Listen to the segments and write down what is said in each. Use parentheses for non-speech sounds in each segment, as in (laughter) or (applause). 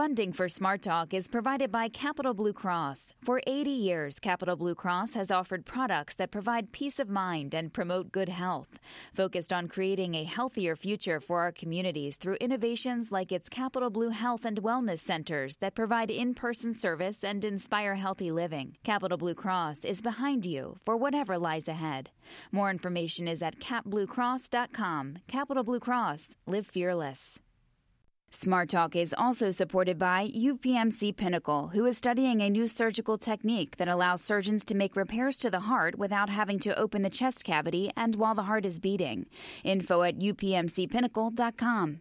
Funding for Smart Talk is provided by Capital Blue Cross. For 80 years, Capital Blue Cross has offered products that provide peace of mind and promote good health, focused on creating a healthier future for our communities through innovations like its Capital Blue Health and Wellness Centers that provide in person service and inspire healthy living. Capital Blue Cross is behind you for whatever lies ahead. More information is at capbluecross.com. Capital Blue Cross, live fearless. Smart Talk is also supported by UPMC Pinnacle, who is studying a new surgical technique that allows surgeons to make repairs to the heart without having to open the chest cavity and while the heart is beating. Info at upmcpinnacle.com.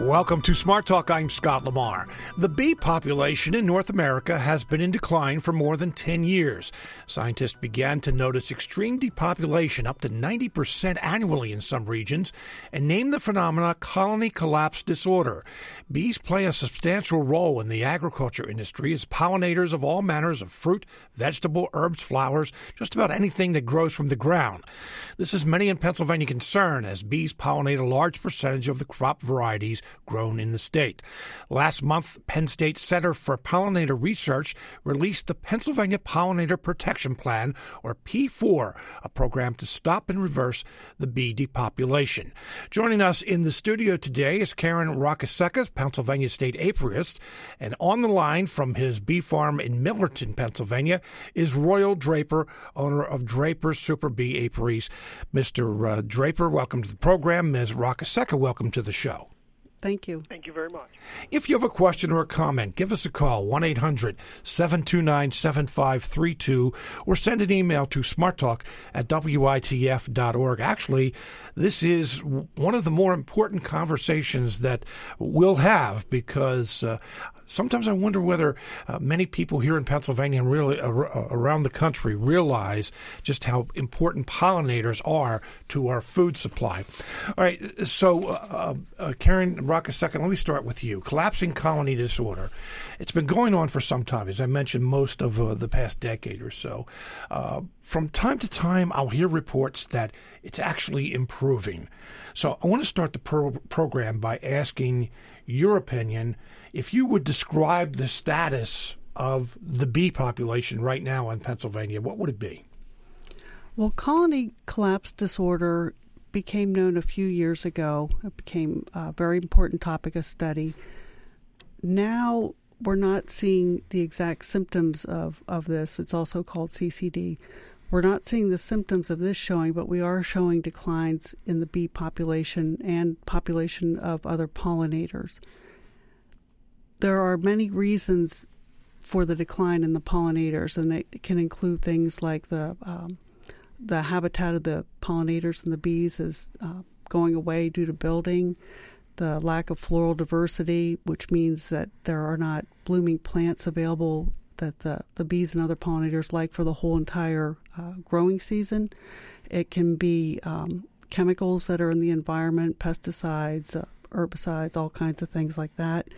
Welcome to Smart Talk. I'm Scott Lamar. The bee population in North America has been in decline for more than 10 years. Scientists began to notice extreme depopulation, up to 90% annually in some regions, and named the phenomena colony collapse disorder. Bees play a substantial role in the agriculture industry as pollinators of all manners of fruit, vegetable, herbs, flowers, just about anything that grows from the ground. This is many in Pennsylvania concern as bees pollinate a large percentage of the crop varieties grown in the state. Last month, Penn State Center for Pollinator Research released the Pennsylvania Pollinator Protection Plan, or P4, a program to stop and reverse the bee depopulation. Joining us in the studio today is Karen Roccasecca, Pennsylvania State apiarist, and on the line from his bee farm in Millerton, Pennsylvania, is Royal Draper, owner of Draper's Super Bee Apiaries. Mr. Uh, Draper, welcome to the program. Ms. Roccasecca, welcome to the show. Thank you. Thank you very much. If you have a question or a comment, give us a call, 1 800 729 7532, or send an email to smarttalk at witf.org. Actually, this is one of the more important conversations that we'll have because uh, sometimes I wonder whether uh, many people here in Pennsylvania and really uh, around the country realize just how important pollinators are to our food supply. All right, so uh, uh Karen Roccasecca, let me start with you. Collapsing colony disorder. It's been going on for some time, as I mentioned, most of uh, the past decade or so. Uh, from time to time, I'll hear reports that it's actually improving. So I want to start the pro- program by asking your opinion if you would describe the status of the bee population right now in Pennsylvania, what would it be? Well, colony collapse disorder became known a few years ago. It became a very important topic of study. Now we're not seeing the exact symptoms of, of this. It's also called CCD. We're not seeing the symptoms of this showing, but we are showing declines in the bee population and population of other pollinators. There are many reasons for the decline in the pollinators, and it can include things like the um, the habitat of the pollinators and the bees is uh, going away due to building, the lack of floral diversity, which means that there are not blooming plants available that the, the bees and other pollinators like for the whole entire uh, growing season. It can be um, chemicals that are in the environment, pesticides, uh, herbicides, all kinds of things like that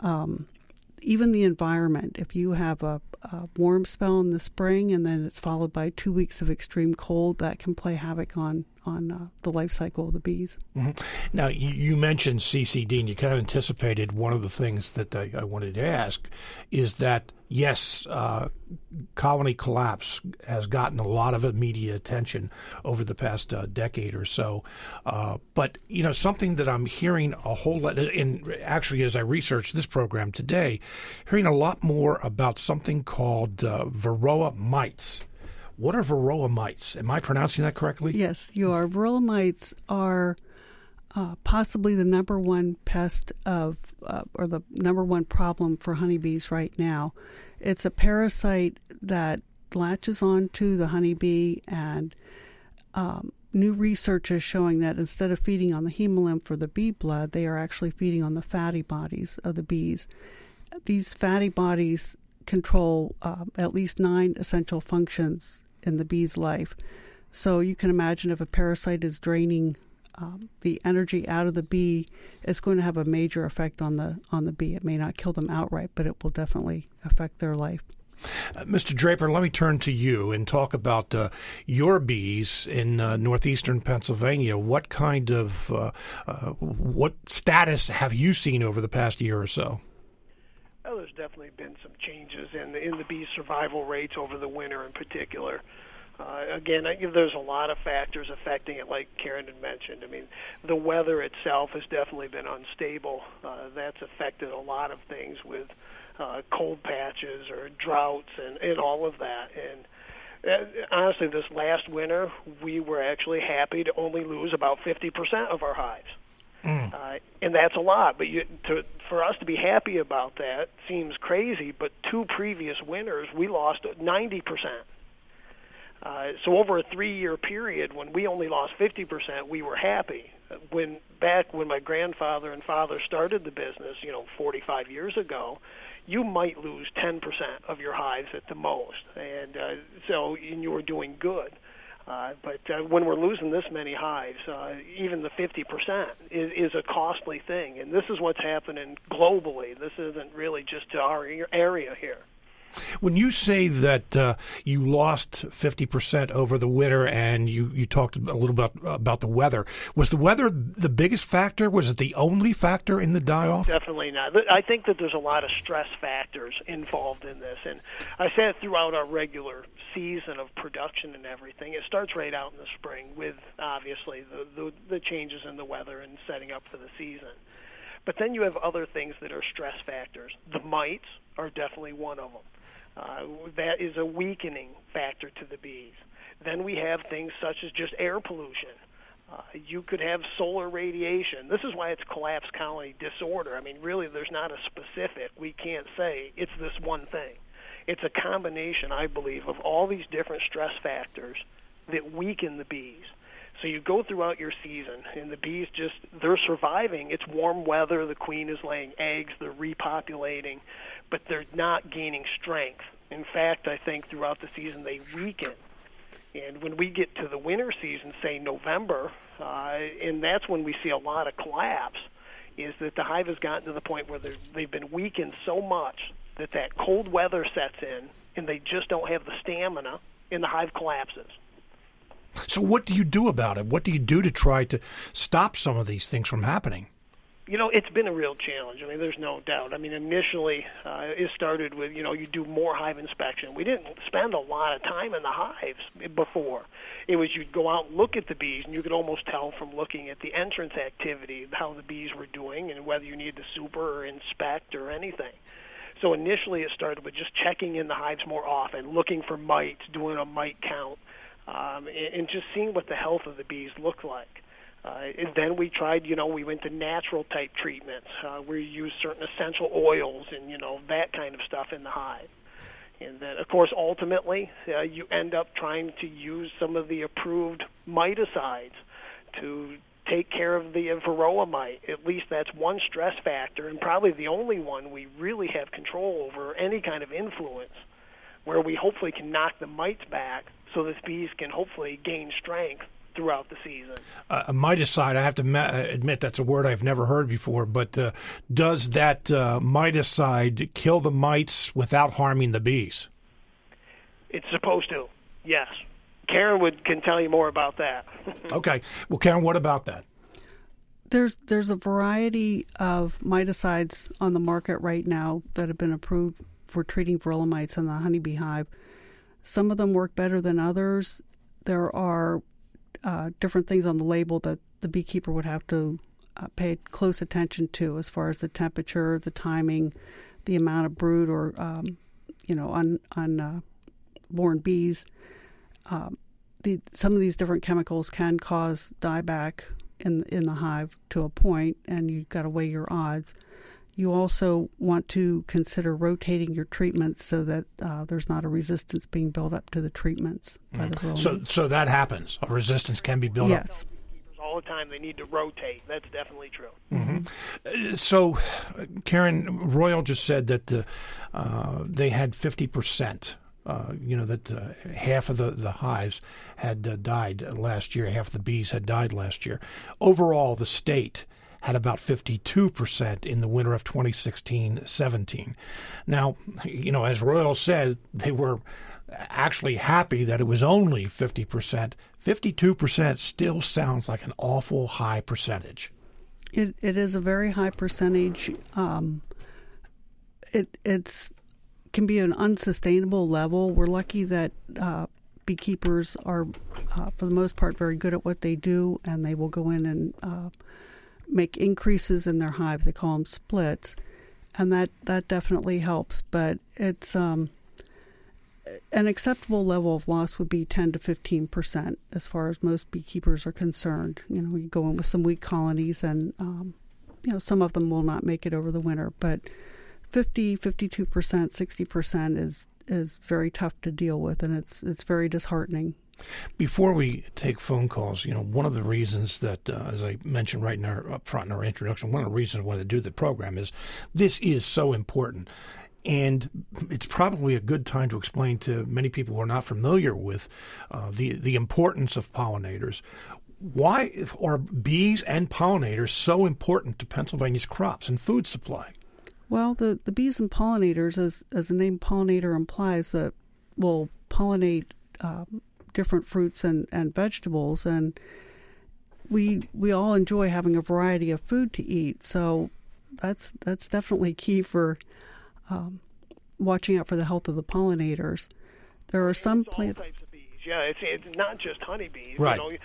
um, even the environment. If you have a, a, warm spell in the spring and then it's followed by two weeks of extreme cold, that can play havoc on on uh, the life cycle of the bees. Mm-hmm. Now, you, you, mentioned CCD, and you kind of anticipated one of the things that I, I wanted to ask is that yes, uh, colony collapse has gotten a lot of media attention over the past uh, decade or so. Uh, but you know, something that I'm hearing a whole lot, and actually, as I researched this program today, hearing a lot more about something called uh, Varroa mites. What are varroa mites? Am I pronouncing that correctly? Yes, you are. Varroa mites are uh, possibly the number one pest of, uh, or the number one problem for honeybees right now. It's a parasite that latches onto the honeybee, and um, new research is showing that instead of feeding on the hemolymph or the bee blood, they are actually feeding on the fatty bodies of the bees. These fatty bodies control uh, at least nine essential functions in the bee's life. So you can imagine if a parasite is draining um, the energy out of the bee, it's going to have a major effect on the on the bee. It may not kill them outright, but it will definitely affect their life. Uh, Mr. Draper, let me turn to you and talk about uh, your bees in uh, northeastern Pennsylvania. What kind of uh, uh, what status have you seen over the past year or so? There's definitely been some changes in the, in the bee survival rates over the winter, in particular. Uh, again, I, there's a lot of factors affecting it, like Karen had mentioned. I mean, the weather itself has definitely been unstable. Uh, that's affected a lot of things with uh, cold patches or droughts and, and all of that. And uh, honestly, this last winter, we were actually happy to only lose about 50% of our hives. Mm. Uh, and that's a lot, but you, to, for us to be happy about that seems crazy. But two previous winters, we lost 90 percent. Uh, so over a three-year period, when we only lost 50%, we were happy. When back when my grandfather and father started the business, you know, 45 years ago, you might lose 10% of your hives at the most, and uh, so and you were doing good. Uh, but uh, when we're losing this many hives, uh, even the 50% is, is a costly thing, and this is what's happening globally. This isn't really just our area here. When you say that uh, you lost 50% over the winter and you, you talked a little bit about, about the weather, was the weather the biggest factor? Was it the only factor in the die off? Definitely not. I think that there's a lot of stress factors involved in this. And I say it throughout our regular season of production and everything. It starts right out in the spring with obviously the, the, the changes in the weather and setting up for the season. But then you have other things that are stress factors. The mites are definitely one of them. Uh, that is a weakening factor to the bees. Then we have things such as just air pollution. Uh, you could have solar radiation. This is why it's collapsed colony disorder. I mean, really, there's not a specific. We can't say it's this one thing. It's a combination, I believe, of all these different stress factors that weaken the bees. So you go throughout your season, and the bees just, they're surviving. It's warm weather, the queen is laying eggs, they're repopulating but they're not gaining strength. In fact, I think throughout the season they weaken. And when we get to the winter season, say November, uh, and that's when we see a lot of collapse, is that the hive has gotten to the point where they've been weakened so much that that cold weather sets in, and they just don't have the stamina, and the hive collapses. So, what do you do about it? What do you do to try to stop some of these things from happening? You know, it's been a real challenge. I mean, there's no doubt. I mean, initially, uh, it started with, you know, you do more hive inspection. We didn't spend a lot of time in the hives before. It was you'd go out and look at the bees, and you could almost tell from looking at the entrance activity how the bees were doing and whether you needed to super or inspect or anything. So initially, it started with just checking in the hives more often, looking for mites, doing a mite count, um, and, and just seeing what the health of the bees looked like. Uh, and then we tried, you know, we went to natural type treatments uh, where you use certain essential oils and, you know, that kind of stuff in the hive. And then, of course, ultimately, uh, you end up trying to use some of the approved miticides to take care of the varroa mite. At least that's one stress factor, and probably the only one we really have control over, any kind of influence, where we hopefully can knock the mites back so that bees can hopefully gain strength throughout the season. Uh, miticide, I have to ma- admit that's a word I've never heard before, but uh, does that uh, miticide kill the mites without harming the bees? It's supposed to, yes. Karen would can tell you more about that. (laughs) okay. Well, Karen, what about that? There's there's a variety of miticides on the market right now that have been approved for treating varroa mites in the honeybee hive. Some of them work better than others. There are uh, different things on the label that the beekeeper would have to uh, pay close attention to, as far as the temperature, the timing, the amount of brood, or um, you know, on on uh, born bees. Um, the, some of these different chemicals can cause dieback in in the hive to a point, and you've got to weigh your odds. You also want to consider rotating your treatments so that uh, there's not a resistance being built up to the treatments by mm. the So, so that happens. A resistance can be built yes. up. Yes. All the time, they need to rotate. That's definitely true. Mm-hmm. So, Karen Royal just said that uh, they had fifty percent uh, you know that uh, half of the, the hives had uh, died last year, half the bees had died last year. Overall, the state had about 52% in the winter of 2016 17. Now, you know, as Royal said, they were actually happy that it was only 50%. 52% still sounds like an awful high percentage. It, it is a very high percentage. Um, it it's can be an unsustainable level. We're lucky that uh, beekeepers are, uh, for the most part, very good at what they do, and they will go in and uh, make increases in their hive. They call them splits, and that that definitely helps. But it's um, an acceptable level of loss would be 10 to 15 percent as far as most beekeepers are concerned. You know, we go in with some weak colonies, and um, you know some of them will not make it over the winter, but 50, 52 percent, 60 percent is is very tough to deal with, and it's it's very disheartening. Before we take phone calls, you know, one of the reasons that, uh, as I mentioned right in our up front in our introduction, one of the reasons I wanted to do the program is this is so important. And it's probably a good time to explain to many people who are not familiar with uh, the the importance of pollinators. Why are bees and pollinators so important to Pennsylvania's crops and food supply? Well, the, the bees and pollinators, as as the name pollinator implies, that will pollinate um, different fruits and, and vegetables, and we we all enjoy having a variety of food to eat. So that's that's definitely key for um, watching out for the health of the pollinators. There are some plants. Yeah, it's it's not just honeybees. Right. You know,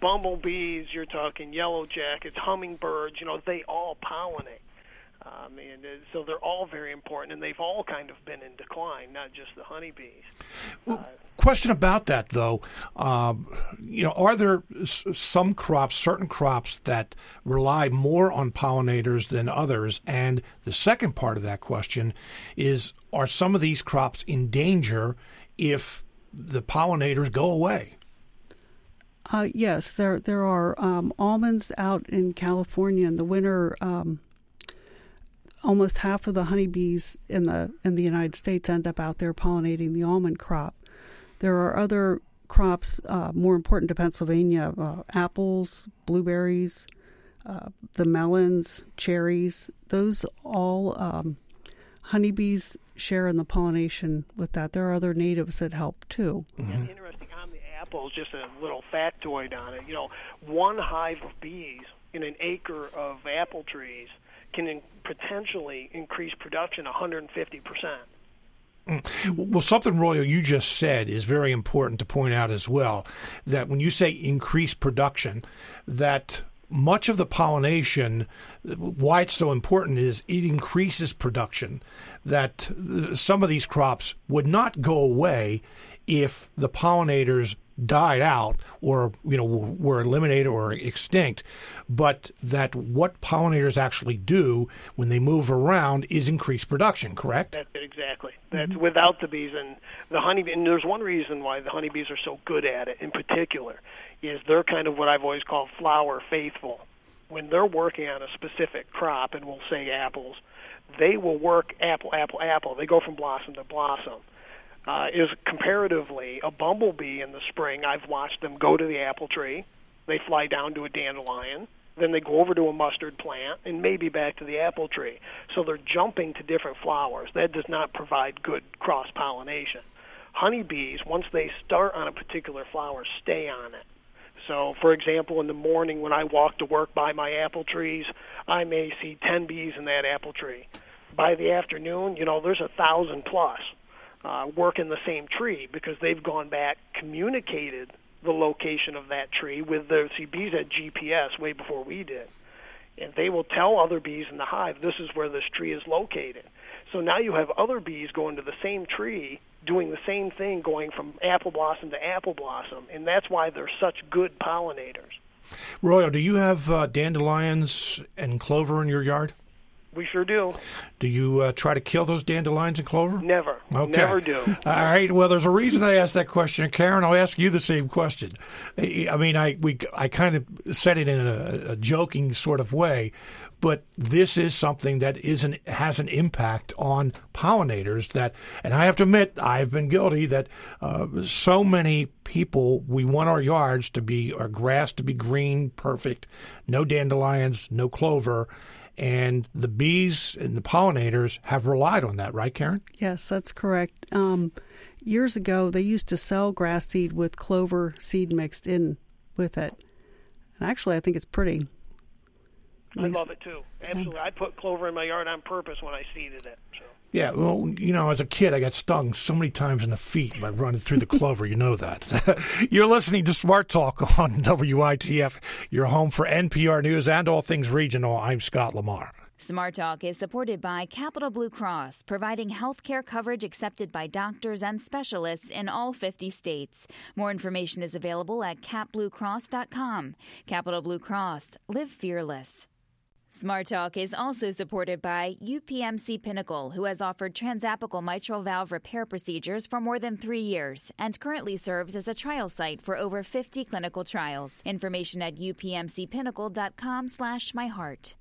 bumblebees, you're talking yellow jackets, hummingbirds. You know, they all pollinate. Um, and uh, so they're all very important, and they've all kind of been in decline, not just the honeybees. Well, uh, question about that, though. Um, you know, are there some crops, certain crops, that rely more on pollinators than others? And the second part of that question is: Are some of these crops in danger if the pollinators go away? Uh, yes, there there are um, almonds out in California in the winter. Um, almost half of the honeybees in the in the United States end up out there pollinating the almond crop. There are other crops uh, more important to Pennsylvania: uh, apples, blueberries, uh, the melons, cherries. Those all um, honeybees share in the pollination with that. There are other natives that help too. Mm-hmm. Interesting on the apples, just a little factoid on it. You know, one hive of bees in an acre of apple trees can in, potentially increase production 150 percent. Mm. Well, something Royal you just said is very important to point out as well. That when you say increase production, that much of the pollination, why it's so important is it increases production. That some of these crops would not go away if the pollinators died out or you know were eliminated or extinct but that what pollinators actually do when they move around is increase production correct that's it exactly that's mm-hmm. without the bees and the honey and there's one reason why the honeybees are so good at it in particular is they're kind of what I've always called flower faithful when they're working on a specific crop and we'll say apples they will work apple apple apple they go from blossom to blossom uh, is comparatively a bumblebee in the spring. I've watched them go to the apple tree, they fly down to a dandelion, then they go over to a mustard plant, and maybe back to the apple tree. So they're jumping to different flowers. That does not provide good cross pollination. Honeybees, once they start on a particular flower, stay on it. So, for example, in the morning when I walk to work by my apple trees, I may see 10 bees in that apple tree. By the afternoon, you know, there's a thousand plus uh, work in the same tree because they've gone back, communicated the location of that tree with the see bees had GPS way before we did, and they will tell other bees in the hive this is where this tree is located. So now you have other bees going to the same tree doing the same thing, going from apple blossom to apple blossom, and that's why they're such good pollinators. Royal, do you have uh, dandelions and clover in your yard? We sure do. Do you uh, try to kill those dandelions and clover? Never. Okay. Never do. All right. Well, there's a reason I asked that question, Karen. I'll ask you the same question. I mean, I we I kind of said it in a, a joking sort of way, but this is something that is an, has an impact on pollinators. That, and I have to admit, I've been guilty that uh, so many people we want our yards to be our grass to be green, perfect, no dandelions, no clover. And the bees and the pollinators have relied on that, right, Karen? Yes, that's correct. Um, years ago, they used to sell grass seed with clover seed mixed in with it. And actually, I think it's pretty. I love it too. Absolutely. I put clover in my yard on purpose when I seeded it. So. Yeah, well, you know, as a kid, I got stung so many times in the feet by running through the clover. You know that. (laughs) You're listening to Smart Talk on (laughs) WITF, your home for NPR News and all things regional. I'm Scott Lamar. Smart Talk is supported by Capital Blue Cross, providing health care coverage accepted by doctors and specialists in all 50 states. More information is available at capbluecross.com. Capital Blue Cross, live fearless. Smart Talk is also supported by UPMC Pinnacle, who has offered transapical mitral valve repair procedures for more than three years and currently serves as a trial site for over 50 clinical trials. Information at upmcpinnacle.com slash myheart.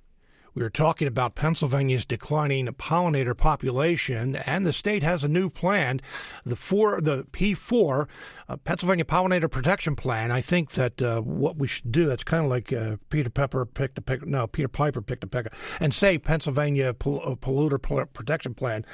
We are talking about Pennsylvania's declining pollinator population, and the state has a new plan, the four, the P4, uh, Pennsylvania Pollinator Protection Plan. I think that uh, what we should do, that's kind of like uh, Peter Pepper picked a pick, no, Peter Piper picked a pecker, and say Pennsylvania uh, Polluter Protection Plan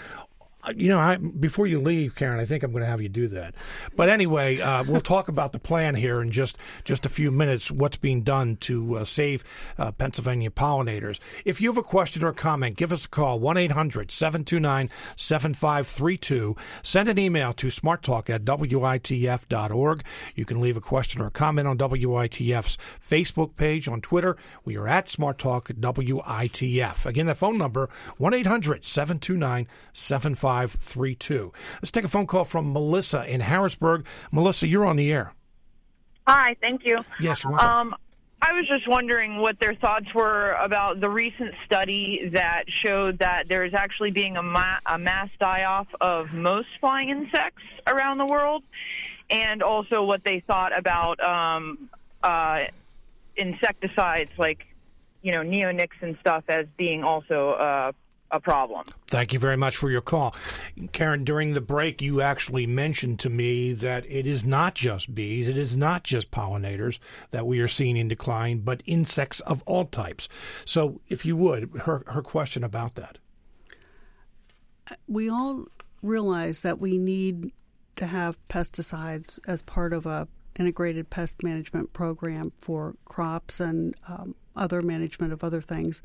you know, I, before you leave, Karen, I think I'm going to have you do that. But anyway, uh, we'll talk about the plan here in just just a few minutes. What's being done to uh, save uh, Pennsylvania pollinators? If you have a question or comment, give us a call 1-800-729-7532. Send an email to smarttalk at witf.org. You can leave a question or comment on WITF's Facebook page on Twitter. We are at smarttalkwitf. Again, the phone number 1-800-729-7532. 5532. Let's take a phone call from Melissa in Harrisburg. Melissa, you're on the air. Hi, thank you. Yes, um, I was just wondering what their thoughts were about the recent study that showed that there is actually being a, ma- a mass die off of most flying insects around the world, and also what they thought about um, uh, insecticides like you know neonics and stuff as being also uh, a problem. Thank you very much for your call. Karen, during the break, you actually mentioned to me that it is not just bees, it is not just pollinators that we are seeing in decline, but insects of all types. So, if you would, her, her question about that. We all realize that we need to have pesticides as part of a integrated pest management program for crops and um, other management of other things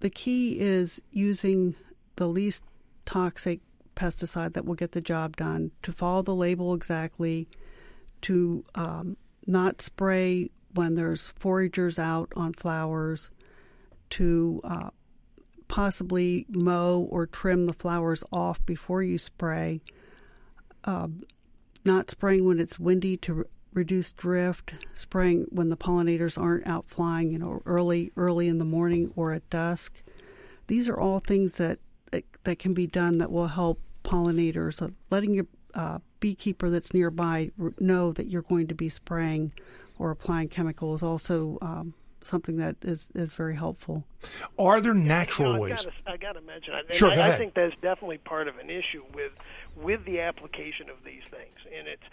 the key is using the least toxic pesticide that will get the job done, to follow the label exactly, to um, not spray when there's foragers out on flowers, to uh, possibly mow or trim the flowers off before you spray, uh, not spraying when it's windy to reduce drift, spraying when the pollinators aren't out flying, you know, early early in the morning or at dusk. These are all things that that can be done that will help pollinators. So letting your uh, beekeeper that's nearby know that you're going to be spraying or applying chemicals also um, something that is, is very helpful. Are there natural you know, ways? I got to mention. I, sure, I, go ahead. I think that's definitely part of an issue with with the application of these things, and it's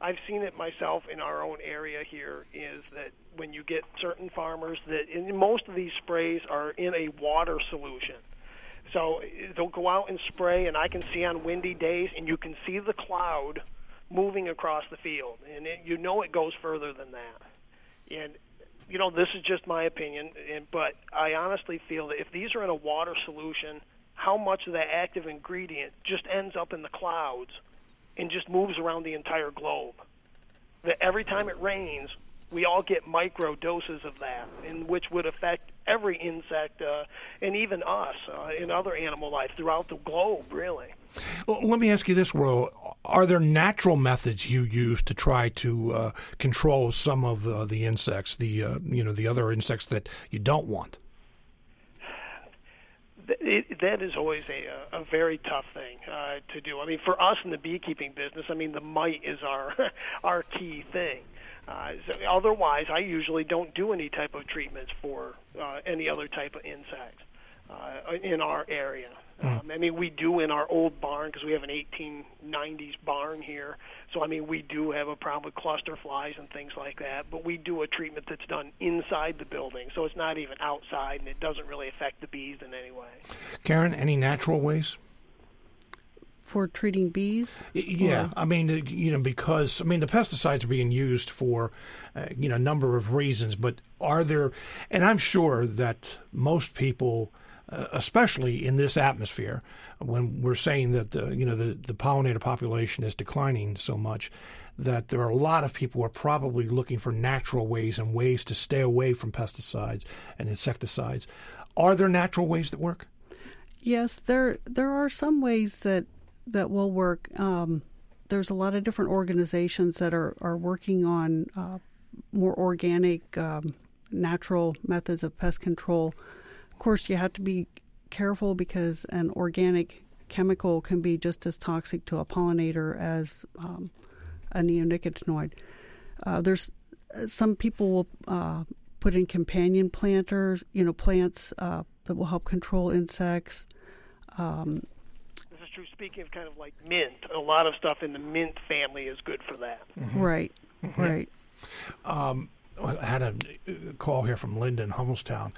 I've seen it myself in our own area here is that when you get certain farmers that in most of these sprays are in a water solution. So they'll go out and spray and I can see on windy days and you can see the cloud moving across the field and it, you know it goes further than that. And you know this is just my opinion and but I honestly feel that if these are in a water solution, how much of that active ingredient just ends up in the clouds and just moves around the entire globe. That every time it rains, we all get micro doses of that, in which would affect every insect uh, and even us uh, in other animal life throughout the globe, really. Well, let me ask you this, Will. Are there natural methods you use to try to uh, control some of uh, the insects, the uh, you know the other insects that you don't want? It, that is always a, a very tough thing uh, to do. I mean, for us in the beekeeping business, I mean, the mite is our (laughs) our key thing. Uh, so otherwise, I usually don't do any type of treatments for uh, any other type of insect uh, in our area. Um, I mean, we do in our old barn because we have an 1890s barn here. So I mean, we do have a problem with cluster flies and things like that. But we do a treatment that's done inside the building, so it's not even outside, and it doesn't really affect the bees in any way. Karen, any natural ways? For treating bees? Yeah, Or- I mean, uh, you know, because I mean, the pesticides are being used for, uh, you know, a number of reasons. But are there? And I'm sure that most people, uh, especially in this atmosphere, when we're saying that the, you know the the pollinator population is declining so much, that there are a lot of people who are probably looking for natural ways and ways to stay away from pesticides and insecticides. Are there natural ways that work? Yes, there there are some ways that that will work. Um, there's a lot of different organizations that are are working on uh, more organic, um, natural methods of pest control. Of course, you have to be careful because an organic chemical can be just as toxic to a pollinator as um, a neonicotinoid. Uh, there's some people will uh, put in companion planters, you know, plants uh, that will help control insects. Um, This is true. Speaking of kind of like mint, a lot of stuff in the mint family is good for that. Right, right. I had a call here from Linda in Hummelstown.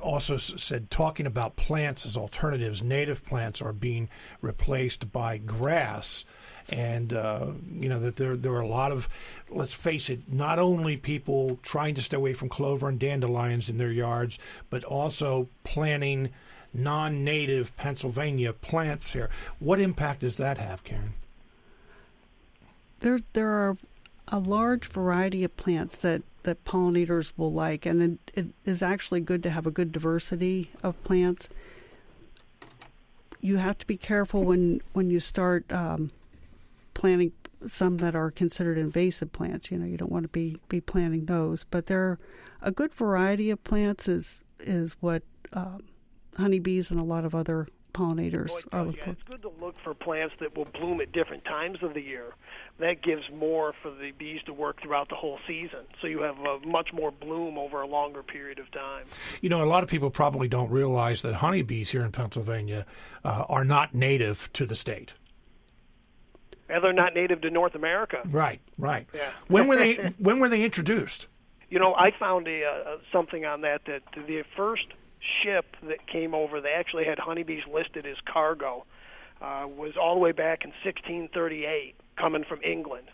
Also said talking about plants as alternatives, native plants are being replaced by grass, and uh, you know that there there are a lot of, let's face it, not only people trying to stay away from clover and dandelions in their yards, but also planting non-native Pennsylvania plants here. What impact does that have, Karen? There, there are a large variety of plants that, that pollinators will like, and it, it is actually good to have a good diversity of plants. You have to be careful when when you start um, planting some that are considered invasive plants. You know, you don't want to be, be planting those. But there are a good variety of plants is is what um, honeybees and a lot of other pollinators Boy, are yeah, looking for. it's good to look for plants that will bloom at different times of the year. That gives more for the bees to work throughout the whole season. So you have a much more bloom over a longer period of time. You know, a lot of people probably don't realize that honeybees here in Pennsylvania uh, are not native to the state. And they're not native to North America. Right, right. Yeah. When were they? (laughs) when were they introduced? You know, I found a, uh, something on that that the first ship that came over, they actually had honeybees listed as cargo, uh, was all the way back in 1638, coming from England.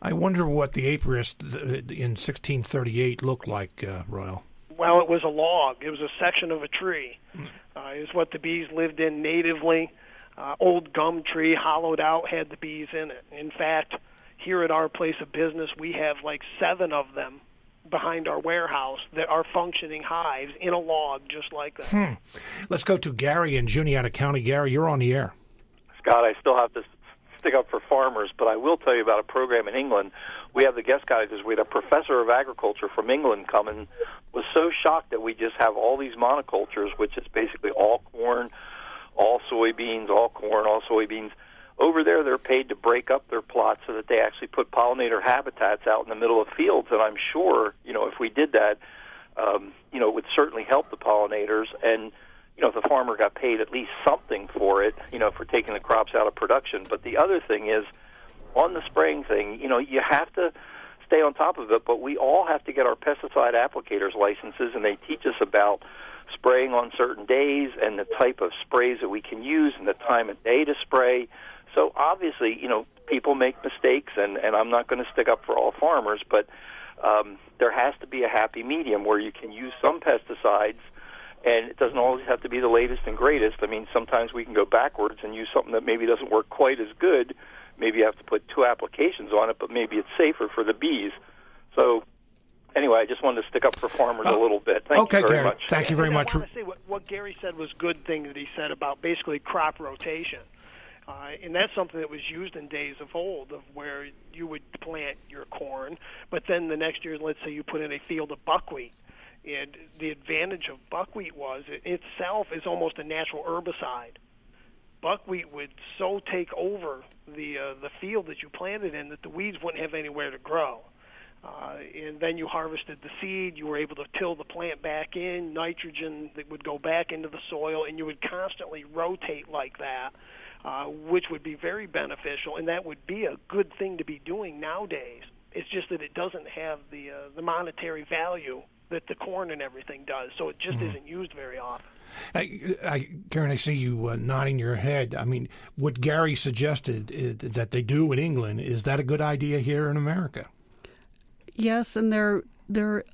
I wonder what the apiarist in 1638 looked like, uh, Royal. Well, it was a log. It was a section of a tree. Uh, is what the bees lived in natively. Uh, old gum tree, hollowed out, had the bees in it. In fact, here at our place of business, we have like seven of them behind our warehouse that are functioning hives in a log just like that. Hmm. Let's go to Gary in Juniata County. Gary, you're on the air. Scott, I still have to stick up for farmers, but I will tell you about a program in England. We have the guest guys this week. A professor of agriculture from England come and was so shocked that we just have all these monocultures, which is basically all corn, all soybeans, all corn, all soybeans. Over there, they're paid to break up their plots so that they actually put pollinator habitats out in the middle of fields. And I'm sure, you know, if we did that, um, you know, it would certainly help the pollinators. And you know, if the farmer got paid at least something for it, you know, for taking the crops out of production. But the other thing is, on the spraying thing, you know, you have to stay on top of it. But we all have to get our pesticide applicators licenses, and they teach us about spraying on certain days and the type of sprays that we can use and the time of day to spray. So obviously, you know, people make mistakes, and and I'm not going to stick up for all farmers, but um, there has to be a happy medium where you can use some pesticides and it doesn't always have to be the latest and greatest. I mean, sometimes we can go backwards and use something that maybe doesn't work quite as good. Maybe you have to put two applications on it, but maybe it's safer for the bees. So, anyway, I just wanted to stick up for farmers a little bit. Thank okay, you very Gary. much. Thank you very And much. I want to say what, what Gary said was good thing that he said about basically crop rotation. Uh, and that's something that was used in days of old, of where you would plant your corn, but then the next year, let's say you put in a field of buckwheat. And the advantage of buckwheat was it itself is almost a natural herbicide. buckwheat would so take over the uh, the field that you planted in that the weeds wouldn't have anywhere to grow. Uh, and then you harvested the seed. You were able to till the plant back in, nitrogen that would go back into the soil, and you would constantly rotate like that, which would be very beneficial, and that would be a good thing to be doing nowadays. It's just that it doesn't have the uh, the monetary value that the corn and everything does, so it just mm-hmm. isn't used very often. I, I, Karen, I see you uh, nodding your head. I mean, what Gary suggested uh, that they do in England is that a good idea here in America? Yes, and there there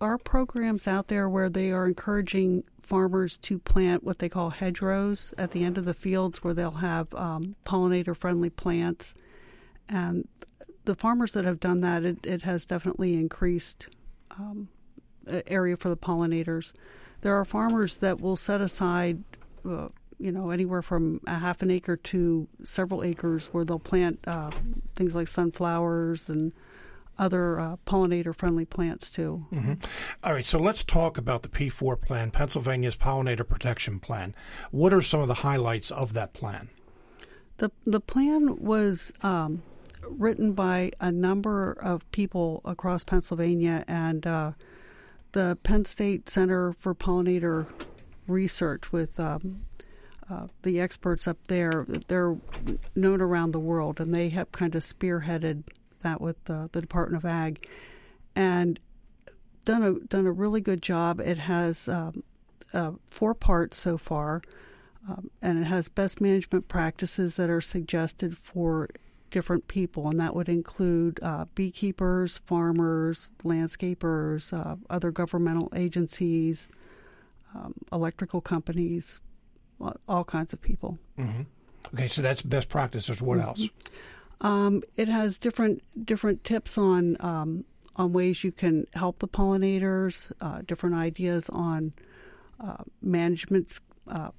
are programs out there where they are encouraging farmers to plant what they call hedgerows at the end of the fields, where they'll have um, pollinator friendly plants. And the farmers that have done that, it, it has definitely increased um, area for the pollinators. There are farmers that will set aside, uh, you know, anywhere from a half an acre to several acres where they'll plant uh, things like sunflowers and other uh, pollinator friendly plants too. Mm-hmm. All right, so let's talk about the P4 plan, Pennsylvania's Pollinator Protection Plan. What are some of the highlights of that plan? The the plan was um, written by a number of people across Pennsylvania and uh, the Penn State Center for Pollinator Research with um, uh, the experts up there. They're known around the world, and they have kind of spearheaded that with the, the Department of Ag, and done a done a really good job. It has um, uh, four parts so far, um, and it has best management practices that are suggested for different people, and that would include uh, beekeepers, farmers, landscapers, uh, other governmental agencies, um, electrical companies, all kinds of people. Mm-hmm. Okay, so that's best practices. What mm-hmm. else? Um, it has different different tips on um, on ways you can help the pollinators, uh, different ideas on uh, management uh,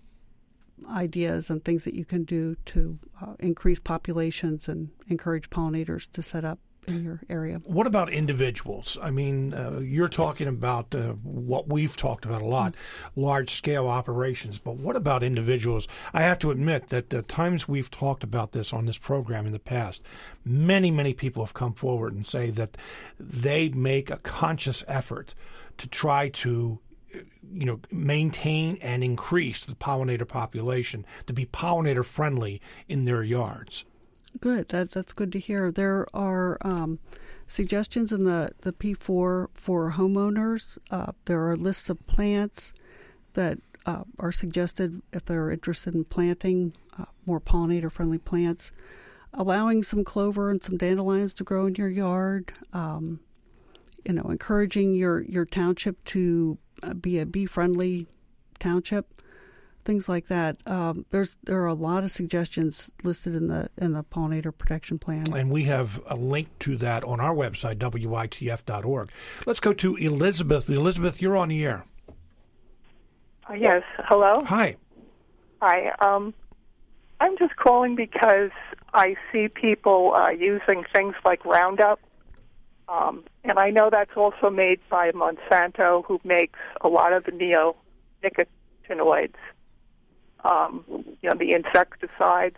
ideas and things that you can do to uh, increase populations and encourage pollinators to set up in your area. What about individuals? I mean, uh, you're talking about uh, what we've talked about a lot, mm-hmm. large scale operations, but what about individuals? I have to admit that the times we've talked about this on this program in the past, many, many people have come forward and say that they make a conscious effort to try to you know, maintain and increase the pollinator population to be pollinator friendly in their yards. Good. That that's good to hear. There are um, suggestions in the the P4 for homeowners. Uh, there are lists of plants that uh, are suggested if they're interested in planting uh, more pollinator friendly plants. Allowing some clover and some dandelions to grow in your yard. Um, you know, encouraging your your township to uh, be a bee friendly township, things like that. Um, there's there are a lot of suggestions listed in the in the pollinator protection plan, and we have a link to that on our website witf.org. Let's go to Elizabeth. Elizabeth, you're on the air. Uh, yes. Hello. Hi. Hi. Um, I'm just calling because I see people uh, using things like Roundup um, and I know that's also made by Monsanto, who makes a lot of the neonicotinoids, um, you know, the insecticides.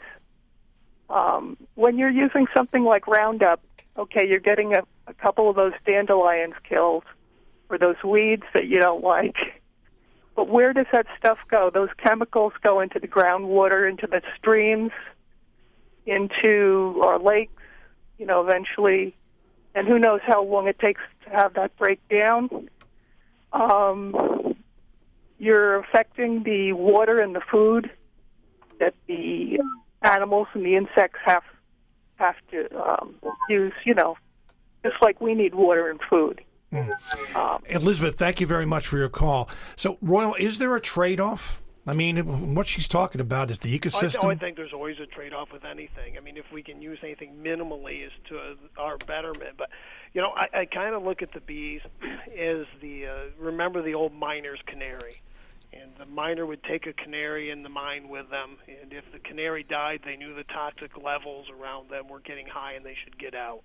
Um, when you're using something like Roundup, okay, you're getting a, a couple of those dandelions killed or those weeds that you don't like. But where does that stuff go? Those chemicals go into the groundwater, into the streams, into our lakes, you know, eventually and who knows how long it takes to have that break down. Um, you're affecting the water and the food that the animals and the insects have have to um, use. You know, just like we need water and food. Mm. Um, Elizabeth, thank you very much for your call. So, Royal, is there a trade off? I mean, what she's talking about is the ecosystem. I, I think there's always a trade-off with anything. I mean, if we can use anything minimally, is to our betterment. But you know, I, I kind of look at the bees as the uh, remember the old miner's canary, and the miner would take a canary in the mine with them, and if the canary died, they knew the toxic levels around them were getting high, and they should get out.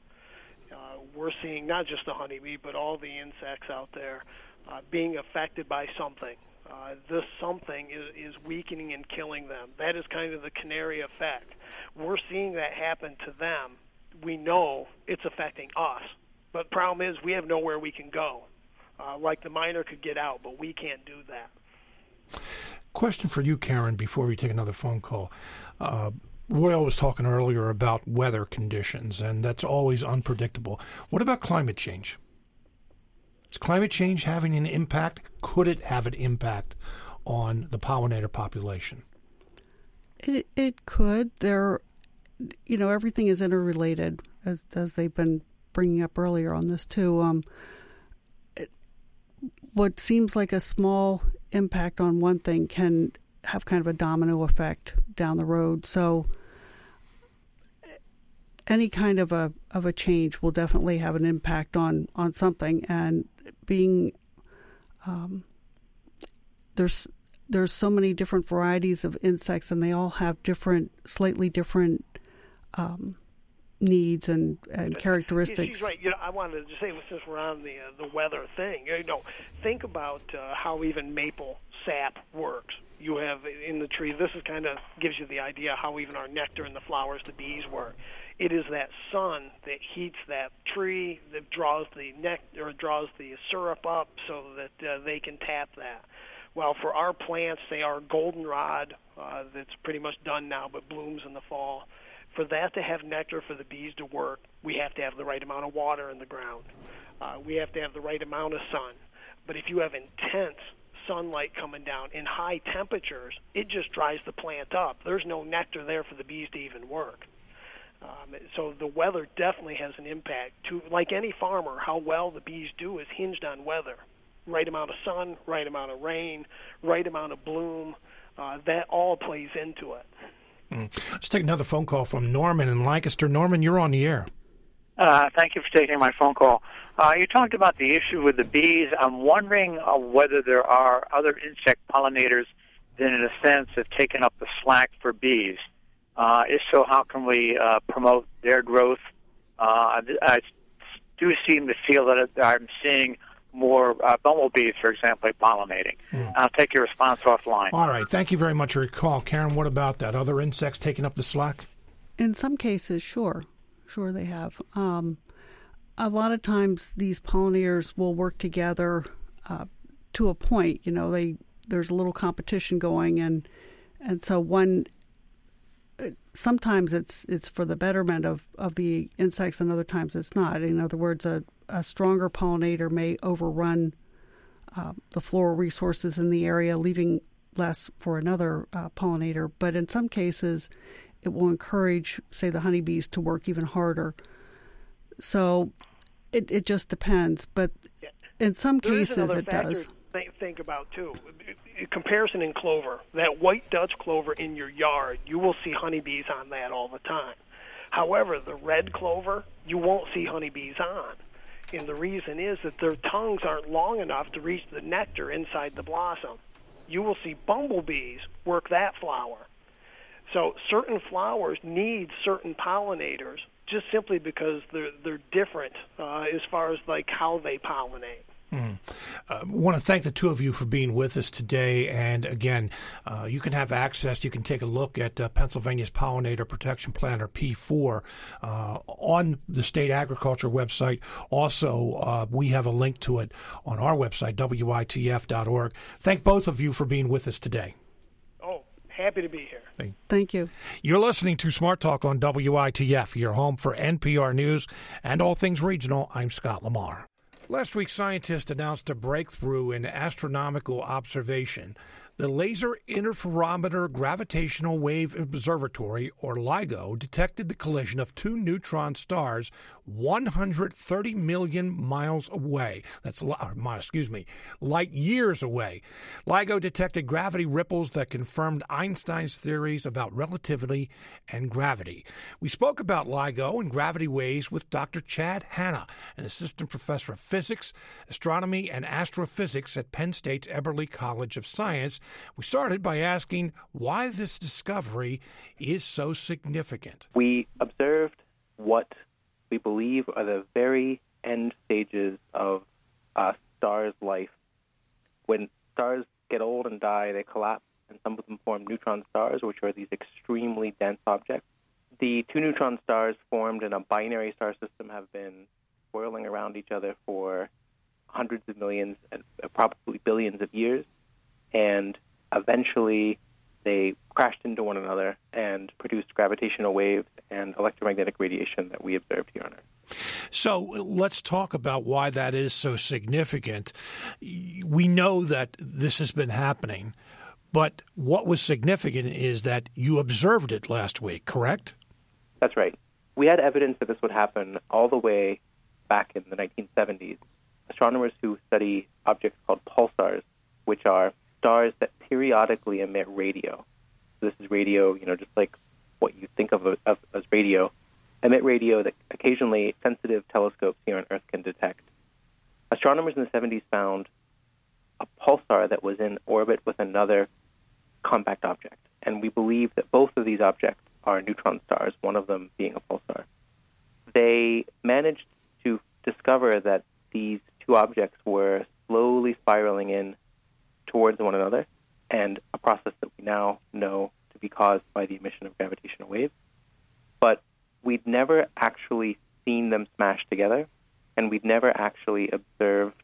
Uh, we're seeing not just the honeybee, but all the insects out there uh, being affected by something uh, this something is, is weakening and killing them. That is kind of the canary effect. We're seeing that happen to them. We know it's affecting us. But problem is, we have nowhere we can go. Uh, like the miner could get out, but we can't do that. Question for you, Karen, before we take another phone call. Uh, Royal was talking earlier about weather conditions, and that's always unpredictable. What about climate change? Is climate change having an impact? Could it have an impact on the pollinator population? It it could. There, you know, everything is interrelated, as as they've been bringing up earlier on this too. Um, it, what seems like a small impact on one thing can have kind of a domino effect down the road. So any kind of a of a change will definitely have an impact on on something and being um, there's there's so many different varieties of insects and they all have different slightly different um, needs and, and characteristics. She's right. You know, I wanted to say since we're on the uh, the weather thing, you know, think about uh, how even maple sap works. You have in the tree. This is kind of gives you the idea how even our nectar and the flowers, the bees work it is that sun that heats that tree that draws the nectar or draws the syrup up so that uh, they can tap that. Well, for our plants, they are goldenrod uh, that's pretty much done now, but blooms in the fall. For that to have nectar for the bees to work, we have to have the right amount of water in the ground. Uh, we have to have the right amount of sun. But if you have intense sunlight coming down in high temperatures, it just dries the plant up. There's no nectar there for the bees to even work. Um, so the weather definitely has an impact. To like any farmer, how well the bees do is hinged on weather. Right amount of sun, right amount of rain, right amount of bloom. Uh, that all plays into it. Mm. Let's take another phone call from Norman in Lancaster. Norman, you're on the air. Uh, thank you for taking my phone call. Uh, you talked about the issue with the bees. I'm wondering uh, whether there are other insect pollinators that, in a sense, have taken up the slack for bees. Uh, if so, how can we uh, promote their growth? Uh, I do seem to feel that I'm seeing more uh, bumblebees, for example, pollinating. Mm. I'll take your response offline. All right. Thank you very much for your call. Karen, what about that? Other insects taking up the slack? In some cases, sure. Sure, they have. Um, a lot of times, these pollinators will work together uh, to a point. You know, they there's a little competition going, and and so one sometimes it's it's for the betterment of, of the insects and other times it's not. In other words, a, a stronger pollinator may overrun uh, the floral resources in the area, leaving less for another uh, pollinator. But in some cases, it will encourage, say, the honeybees to work even harder. So it, it just depends. But in some there cases, it does. Think, think about too comparison in clover, that white Dutch clover in your yard, you will see honeybees on that all the time. However, the red clover, you won't see honeybees on. And the reason is that their tongues aren't long enough to reach the nectar inside the blossom. You will see bumblebees work that flower. So certain flowers need certain pollinators just simply because they're they're different uh, as far as like how they pollinate. Mm. Uh, want to thank the two of you for being with us today. And again, uh, you can have access, you can take a look at uh, Pennsylvania's Pollinator Protection Plan, or P4, uh, on the state agriculture website. Also, uh, we have a link to it on our website, WITF.org. Thank both of you for being with us today. Oh, happy to be here. Thank, Thank you. You're listening to Smart Talk on WITF, your home for NPR News and all things regional. I'm Scott Lamar. Last week, scientists announced a breakthrough in astronomical observation. The Laser Interferometer Gravitational Wave Observatory, or LIGO, detected the collision of two neutron stars 130 million miles away. That's, a lot uh, excuse me, light years away. LIGO detected gravity ripples that confirmed Einstein's theories about relativity and gravity. We spoke about LIGO and gravity waves with Dr. Chad Hanna, an assistant professor of physics, astronomy, and astrophysics at Penn State's Eberly College of Science we started by asking why this discovery is so significant. We observed what we believe are the very end stages of a star's life. When stars get old and die, they collapse, and some of them form neutron stars, which are these extremely dense objects. The two neutron stars formed in a binary star system have been swirling around each other for hundreds of millions and probably billions of years, and eventually they crashed into one another and produced gravitational waves and electromagnetic radiation that we observed here on Earth. So let's talk about why that is so significant. We know that this has been happening, but what was significant is that you observed it last week, correct? That's right. We had evidence that this would happen all the way back in the 1970s. Astronomers who study objects called pulsars, which are stars that periodically emit radio. So this is radio, you know, just like what you think of, of as radio, emit radio that occasionally sensitive telescopes here on Earth can detect. Astronomers in the 70s found a pulsar that was in orbit with another compact object, and we believe that both of these objects are neutron stars, one of them being a pulsar. They managed to discover that these two objects were slowly spiraling in towards one another, and a process that we now know to be caused by the emission of gravitational waves. But we'd never actually seen them smash together, and we'd never actually observed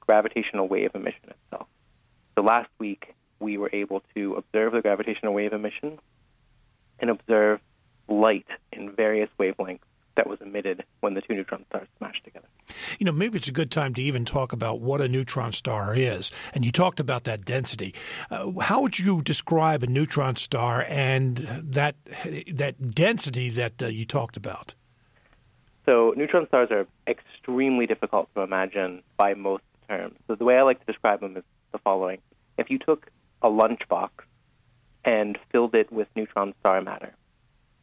gravitational wave emission itself. So last week, we were able to observe the gravitational wave emission and observe light in various wavelengths that was emitted when the two neutron stars smashed together. You know, maybe it's a good time to even talk about what a neutron star is. And you talked about that density. Uh, how would you describe a neutron star and that that density that uh, you talked about? So, neutron stars are extremely difficult to imagine by most terms. So, the way I like to describe them is the following: If you took a lunchbox and filled it with neutron star matter,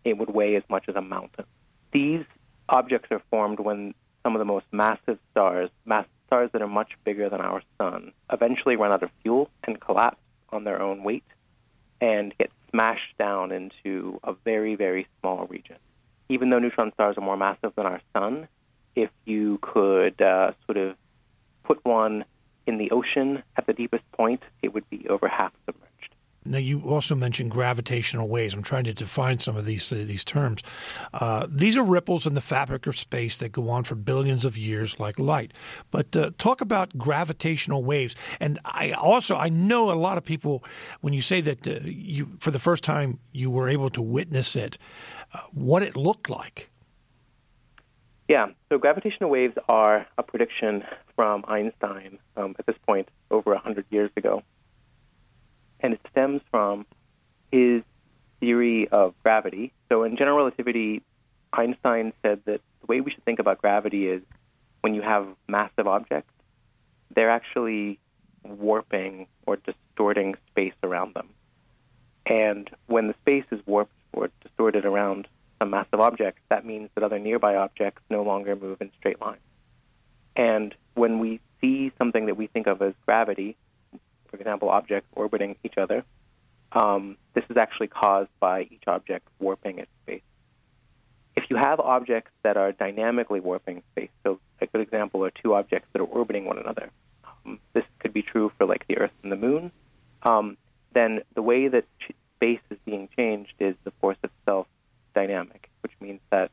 it would weigh as much as a mountain. These objects are formed when some of the most massive stars, mass stars that are much bigger than our sun, eventually run out of fuel and collapse on their own weight and get smashed down into a very, very small region. Even though neutron stars are more massive than our sun, if you could uh, sort of put one in the ocean at the deepest point, it would be over half submerged. Now, you also mentioned gravitational waves. I'm trying to define some of these uh, these terms. Uh, these are ripples in the fabric of space that go on for billions of years, like light. But uh, talk about gravitational waves. And I also I know a lot of people when you say that uh, you for the first time you were able to witness it, uh, what it looked like. Yeah, so gravitational waves are a prediction from Einstein um, at this point over 100 years ago and it stems from his theory of gravity. So, in general relativity, Einstein said that the way we should think about gravity is when you have massive objects, they're actually warping or distorting space around them. And when the space is warped or distorted around some massive object, that means that other nearby objects no longer move in straight lines. And when we see something that we think of as gravity, for example, objects orbiting each other, um, this is actually caused by each object warping its space. If you have objects that are dynamically warping space, so a good example are two objects that are orbiting one another. Um, this could be true for like the Earth and the Moon. Um, then the way that space is being changed is the force itself dynamic, which means that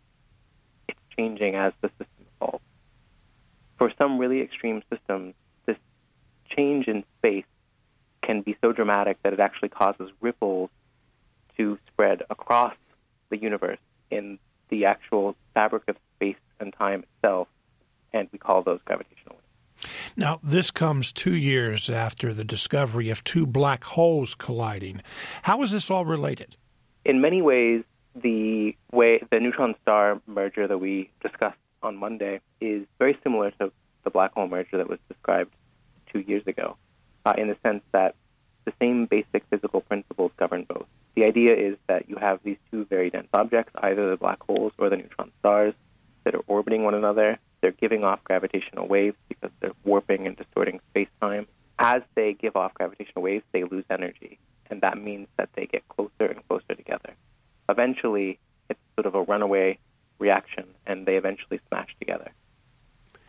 it's changing as the system evolves. For some really extreme systems, this change in space can be so dramatic that it actually causes ripples to spread across the universe in the actual fabric of space and time itself, and we call those gravitational waves. Now, this comes two years after the discovery of two black holes colliding. How is this all related? In many ways, the way the neutron star merger that we discussed on Monday is very similar to the black hole merger that was described two years ago uh, in the sense that the same basic physical principles govern both. The idea is that you have these two very dense objects, either the black holes or the neutron stars, that are orbiting one another. They're giving off gravitational waves because they're warping and distorting space time. As they give off gravitational waves, they lose energy, and that means that they get closer and closer together. Eventually, it's sort of a runaway reaction, and they eventually smash together.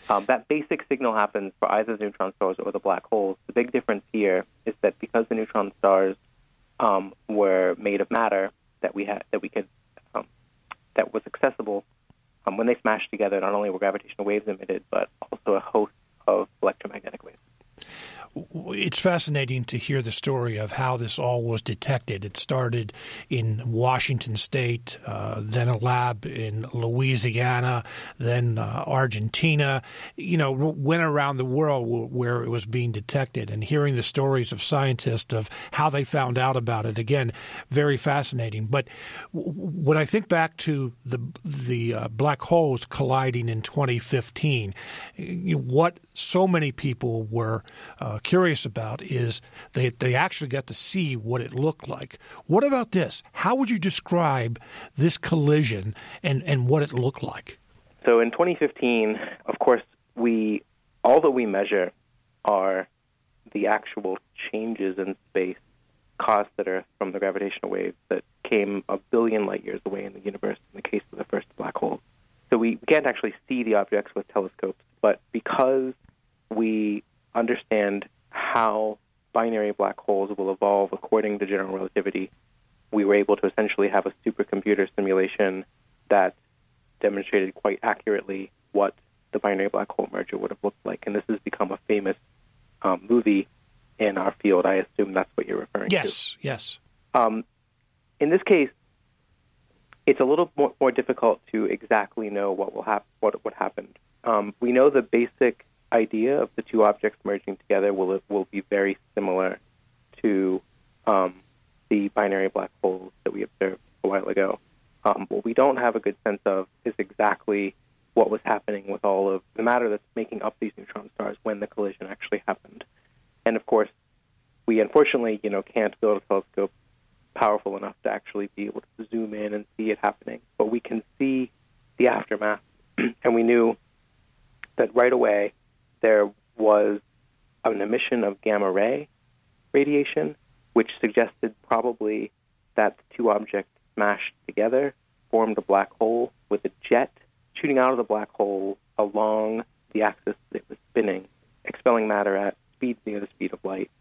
Um, that basic signal happens for either the neutron stars or the black holes. The big difference here is that because the neutron stars um, were made of matter that we had that we could um, that was accessible um, when they smashed together, not only were gravitational waves emitted, but also a host it's fascinating to hear the story of how this all was detected. It started in Washington State, uh, then a lab in Louisiana, then uh, Argentina. You know, went around the world where it was being detected, and hearing the stories of scientists of how they found out about it. Again, very fascinating. But when I think back to the the uh, black holes colliding in 2015, what so many people were uh, curious about is they, they actually got to see what it looked like. What about this? How would you describe this collision and, and what it looked like? So in 2015, of course, we all that we measure are the actual changes in space caused that are from the gravitational waves that came a billion light years away in the universe in the case of the first black hole. So we can't actually see the objects with telescopes, but because we understand how binary black holes will evolve according to general relativity, we were able to essentially have a supercomputer simulation that demonstrated quite accurately what the binary black hole merger would have looked like. And this has become a famous um, movie in our field. I assume that's what you're referring yes, to. Yes, yes. Um, in this case, it's a little more, more, difficult to exactly know what will happen. What what happened? Um, we know the basic idea of the two objects merging together will will be very similar to um, the binary black holes that we observed a while ago. Um, what we don't have a good sense of is exactly what was happening with all of the matter that's making up these neutron stars when the collision actually happened. And of course, we unfortunately, you know, can't build a telescope powerful enough to actually be able to zoom in and see it happening. But we can see the aftermath, (clears throat) and we knew that right away there was an emission of gamma ray radiation, which suggested probably that the two objects smashed together formed a black hole with a jet shooting out of the black hole along the axis that it was spinning, expelling matter at speeds near the speed of light.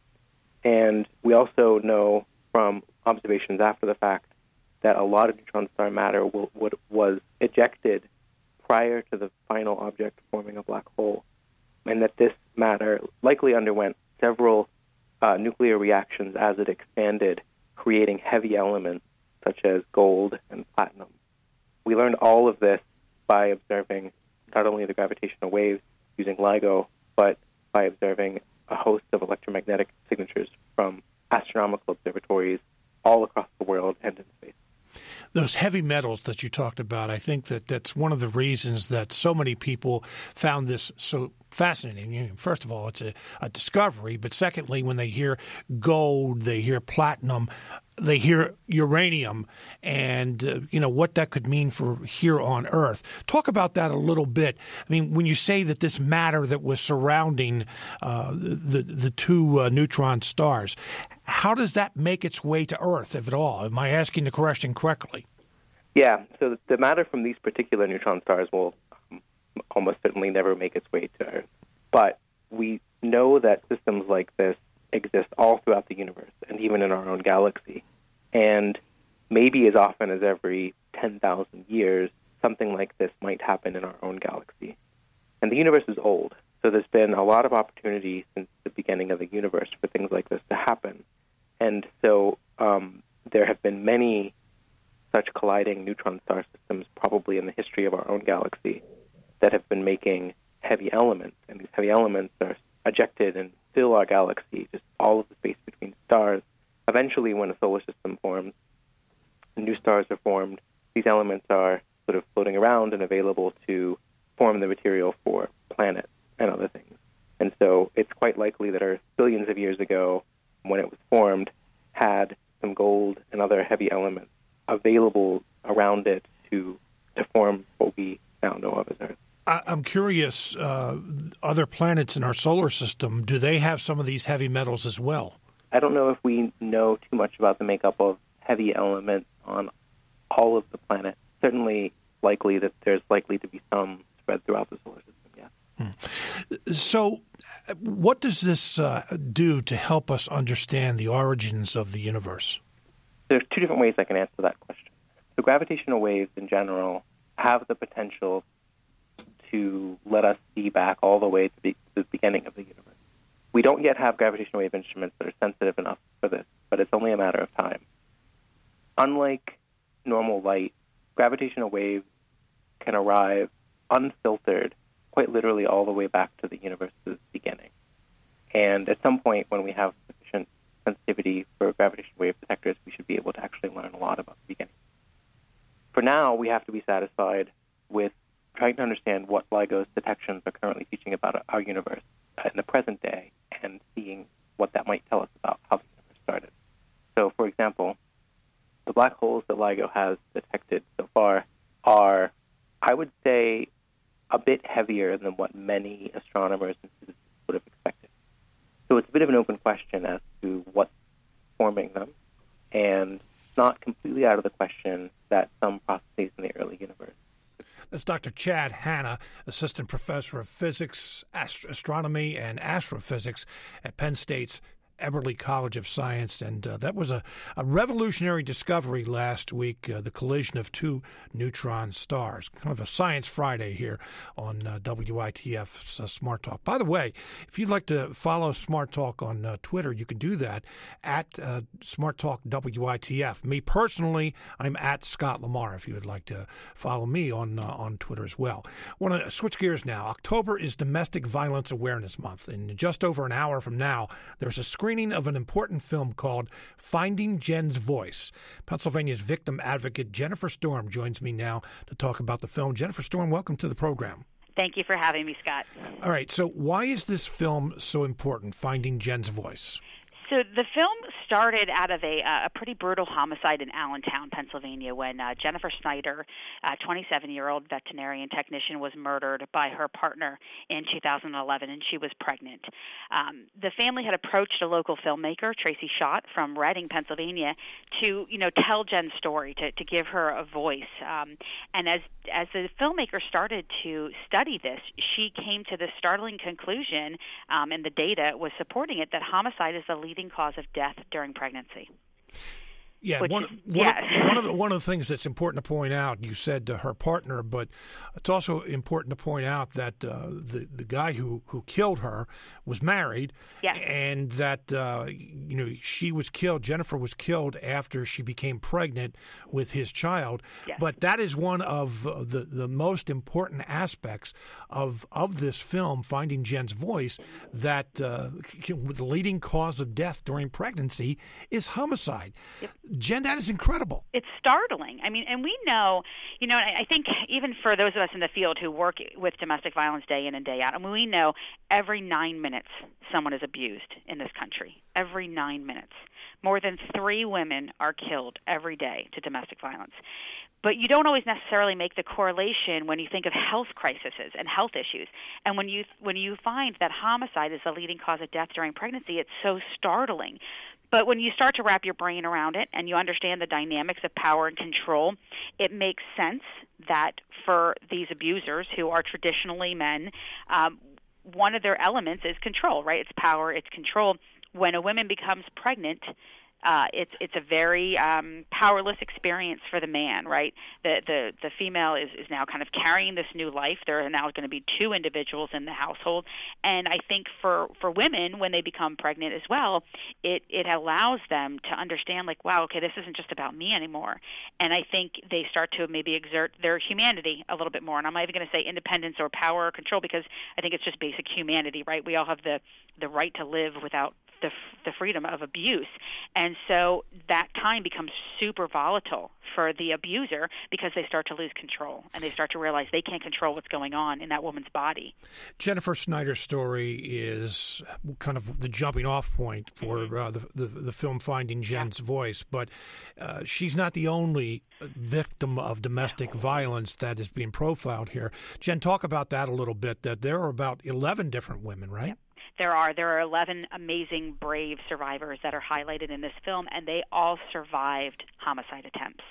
And we also know from observations after the fact that a lot of neutron star matter will, would, was ejected prior to the final object forming a black hole and that this matter likely underwent several uh, nuclear reactions as it expanded, creating heavy elements such as gold and platinum. We learned all of this by observing not only the gravitational waves using LIGO, but by observing a host of electromagnetic signatures from astronomical observatories all across the world and in space those heavy metals that you talked about, I think that that's one of the reasons that so many people found this so fascinating. First of all, it's a, a discovery, but secondly, when they hear gold, they hear platinum, they hear uranium, and uh, you know what that could mean for here on Earth. Talk about that a little bit. I mean, when you say that this matter that was surrounding uh, the the two uh, neutron stars, how does that make its way to Earth, if at all? Am I asking the question correctly? Yeah. So the matter from these particular neutron stars will um, almost certainly never make its way to Earth. But we know that systems like this exist all throughout the universe and even in our own galaxy. And maybe as often as every 10,000 years, something like this might happen in our own galaxy. And the universe is old, so there's been a lot of opportunity since the beginning of the universe for things like this to happen. And so um, there have been many such colliding neutron star systems probably in the history of our own galaxy that have been making heavy elements, and these heavy elements are ejected and fill our galaxy, just all of the space between stars. Eventually, when a solar system forms, new stars are formed. These elements are sort of floating around and available to form the material for planets and other things. And so it's quite likely that Earth, billions of years ago, when it was formed, had some gold and other heavy elements available around it to to form what we now know of as Earth. I'm curious. Uh, other planets in our solar system do they have some of these heavy metals as well? I don't know if we know too much about the makeup of heavy elements on all of the planets. Certainly, likely that there's likely to be some spread throughout the solar system. Yeah. Hmm. So, what does this uh, do to help us understand the origins of the universe? There's two different ways I can answer that question. So, gravitational waves in general have the potential to let us see back all the way to the, to the beginning of the universe. We don't yet have gravitational wave instruments that are sensitive enough for this, but it's only a matter of time. Unlike normal light, gravitational waves can arrive unfiltered, quite literally all the way back to the universe's beginning. And at some point, when we have sufficient sensitivity for gravitational wave detectors, we should be able to actually learn a lot about the beginning. For now, we have to be satisfied with trying to understand what LIGO's detections are currently teaching about our universe in the present day and seeing what that might tell us about how the universe started. So, for example, the black holes that LIGO has detected so far are, I would say, a bit heavier than what many astronomers would have expected. So it's a bit of an open question as to what's forming them, and it's not completely out of the question that some processes in the early universe that's Dr. Chad Hanna, Assistant Professor of Physics, Ast- Astronomy, and Astrophysics at Penn State's Eberly College of Science, and uh, that was a, a, revolutionary discovery last week uh, the collision of two neutron stars. Kind of a Science Friday here on uh, WITF's uh, Smart Talk. By the way, if you'd like to follow Smart Talk on uh, Twitter, you can do that at uh, Smart Talk WITF. Me personally, I'm at Scott Lamar if you would like to follow me on, on Twitter as well. Want to switch gears now. October is Domestic Violence Awareness Month, and just over an hour from now, there's a screening of an important film called Finding Jen's Voice. Pennsylvania's victim advocate Jennifer Storm joins me now to talk about the film. Jennifer Storm, welcome to the program. Thank you for having me, Scott. All right, so why is this film so important, Finding Jen's Voice? So the film started out of a, uh, a pretty brutal homicide in Allentown, Pennsylvania, when uh, Jennifer Snyder, a 27-year-old veterinarian technician, was murdered by her partner in 2011, and she was pregnant. Um, the family had approached a local filmmaker, Tracy Schott from Reading, Pennsylvania, to you know tell Jen's story, to, to give her a voice. Um, and as as the filmmaker started to study this, she came to the startling conclusion, um, and the data was supporting it, that homicide is the leading leading cause of death during pregnancy. Yeah, Which one, is, one, yes. one, of the, (laughs) one of the things that's important to point out, you said to her partner, but it's also important to point out that uh, the the guy who, who killed her was married, yes. and that uh, you know she was killed. Jennifer was killed after she became pregnant with his child. Yes. But that is one of the the most important aspects of of this film, Finding Jen's Voice. That uh, the leading cause of death during pregnancy is homicide. Yep. Jen, that is incredible. It's startling. I mean, and we know, you know, I think even for those of us in the field who work with domestic violence day in and day out, I mean, we know every nine minutes someone is abused in this country. Every nine minutes. More than three women are killed every day to domestic violence. But you don't always necessarily make the correlation when you think of health crises and health issues. And when you when you find that homicide is the leading cause of death during pregnancy, it's so startling but when you start to wrap your brain around it and you understand the dynamics of power and control, it makes sense that for these abusers who are traditionally men, um, one of their elements is control, right? It's power, it's control. When a woman becomes pregnant, uh, it's it's a very um, powerless experience for the man, right? The the the female is is now kind of carrying this new life. There are now going to be two individuals in the household, and I think for for women when they become pregnant as well, it it allows them to understand like, wow, okay, this isn't just about me anymore, and I think they start to maybe exert their humanity a little bit more. And I'm not even going to say independence or power or control because I think it's just basic humanity, right? We all have the the right to live without the the freedom of abuse, and so that time becomes super volatile for the abuser because they start to lose control and they start to realize they can't control what's going on in that woman's body. Jennifer Snyder's story is kind of the jumping off point for Mm-hmm. uh, the, the, the film Finding Jen's Voice, but uh, she's not the only victim of domestic violence that is being profiled here. Jen, talk about that a little bit. That there are about eleven different women, right? There are there are 11 amazing brave survivors that are highlighted in this film and they all survived homicide attempts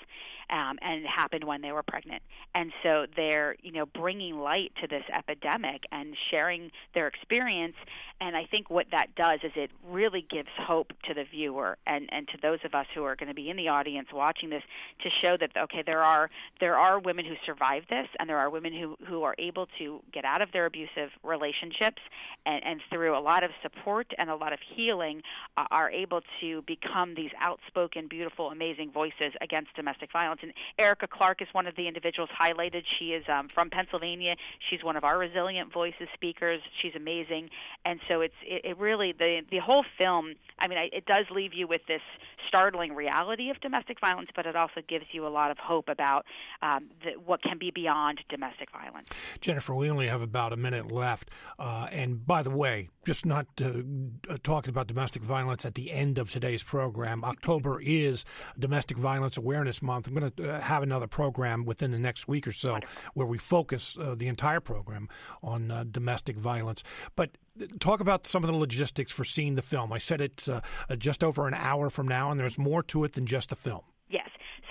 um, and it happened when they were pregnant. And so they're, you know, bringing light to this epidemic and sharing their experience. And I think what that does is it really gives hope to the viewer and, and to those of us who are going to be in the audience watching this to show that okay, there are there are women who survive this, and there are women who who are able to get out of their abusive relationships, and, and through a lot of support and a lot of healing, uh, are able to become these outspoken, beautiful, amazing voices against domestic violence. And Erica Clark is one of the individuals highlighted. She is um, from Pennsylvania. She's one of our resilient voices speakers. She's amazing, and so it's it, it really the the whole film. I mean, I, it does leave you with this startling reality of domestic violence, but it also gives you a lot of hope about um, the, what can be beyond domestic violence. Jennifer, we only have about a minute left. Uh, and by the way, just not uh, talking about domestic violence at the end of today's program, October is Domestic Violence Awareness Month. I'm going uh, have another program within the next week or so Wonderful. where we focus uh, the entire program on uh, domestic violence. But talk about some of the logistics for seeing the film. I said it's uh, just over an hour from now, and there's more to it than just the film.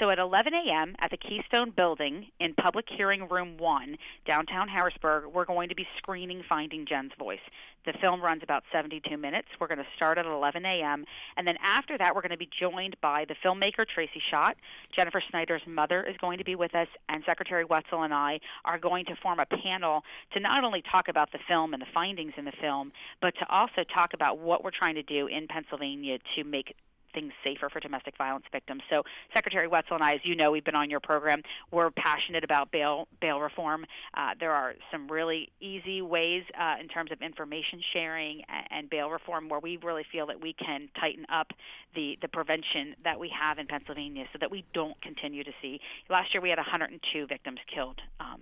So at 11 a.m. at the Keystone Building in Public Hearing Room 1, downtown Harrisburg, we're going to be screening Finding Jen's Voice. The film runs about 72 minutes. We're going to start at 11 a.m. And then after that, we're going to be joined by the filmmaker Tracy Schott. Jennifer Snyder's mother is going to be with us, and Secretary Wetzel and I are going to form a panel to not only talk about the film and the findings in the film, but to also talk about what we're trying to do in Pennsylvania to make things safer for domestic violence victims. So Secretary Wetzel and I, as you know, we've been on your program. We're passionate about bail bail reform. Uh, there are some really easy ways uh, in terms of information sharing and, and bail reform where we really feel that we can tighten up the the prevention that we have in Pennsylvania so that we don't continue to see. Last year we had 102 victims killed um,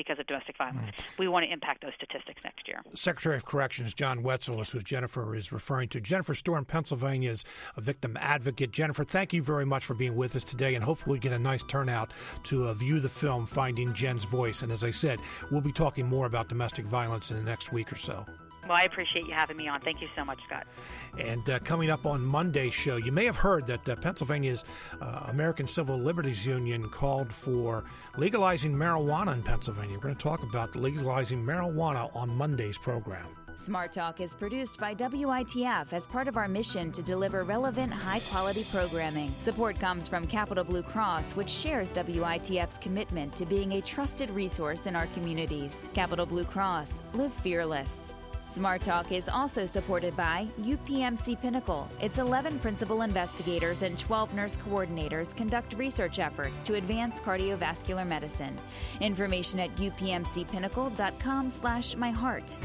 because of domestic violence. Mm. We want to impact those statistics next year. Secretary of Corrections John Wetzel is who Jennifer is referring to. Jennifer Storm, Pennsylvania's a victim advocate. Jennifer, thank you very much for being with us today, and hopefully we get a nice turnout to uh, view the film Finding Jen's Voice. And as I said, we'll be talking more about domestic violence in the next week or so. Well, I appreciate you having me on. Thank you so much, Scott. And uh, coming up on Monday's show, you may have heard that uh, Pennsylvania's uh, American Civil Liberties Union called for legalizing marijuana in Pennsylvania. We're going to talk about legalizing marijuana on Monday's program. Smart Talk is produced by WITF as part of our mission to deliver relevant, high quality programming. Support comes from Capital Blue Cross, which shares WITF's commitment to being a trusted resource in our communities. Capital Blue Cross, live fearless. Smart Talk is also supported by UPMC Pinnacle. Its 11 principal investigators and 12 nurse coordinators conduct research efforts to advance cardiovascular medicine. Information at upmcpinnacle.com slash myheart.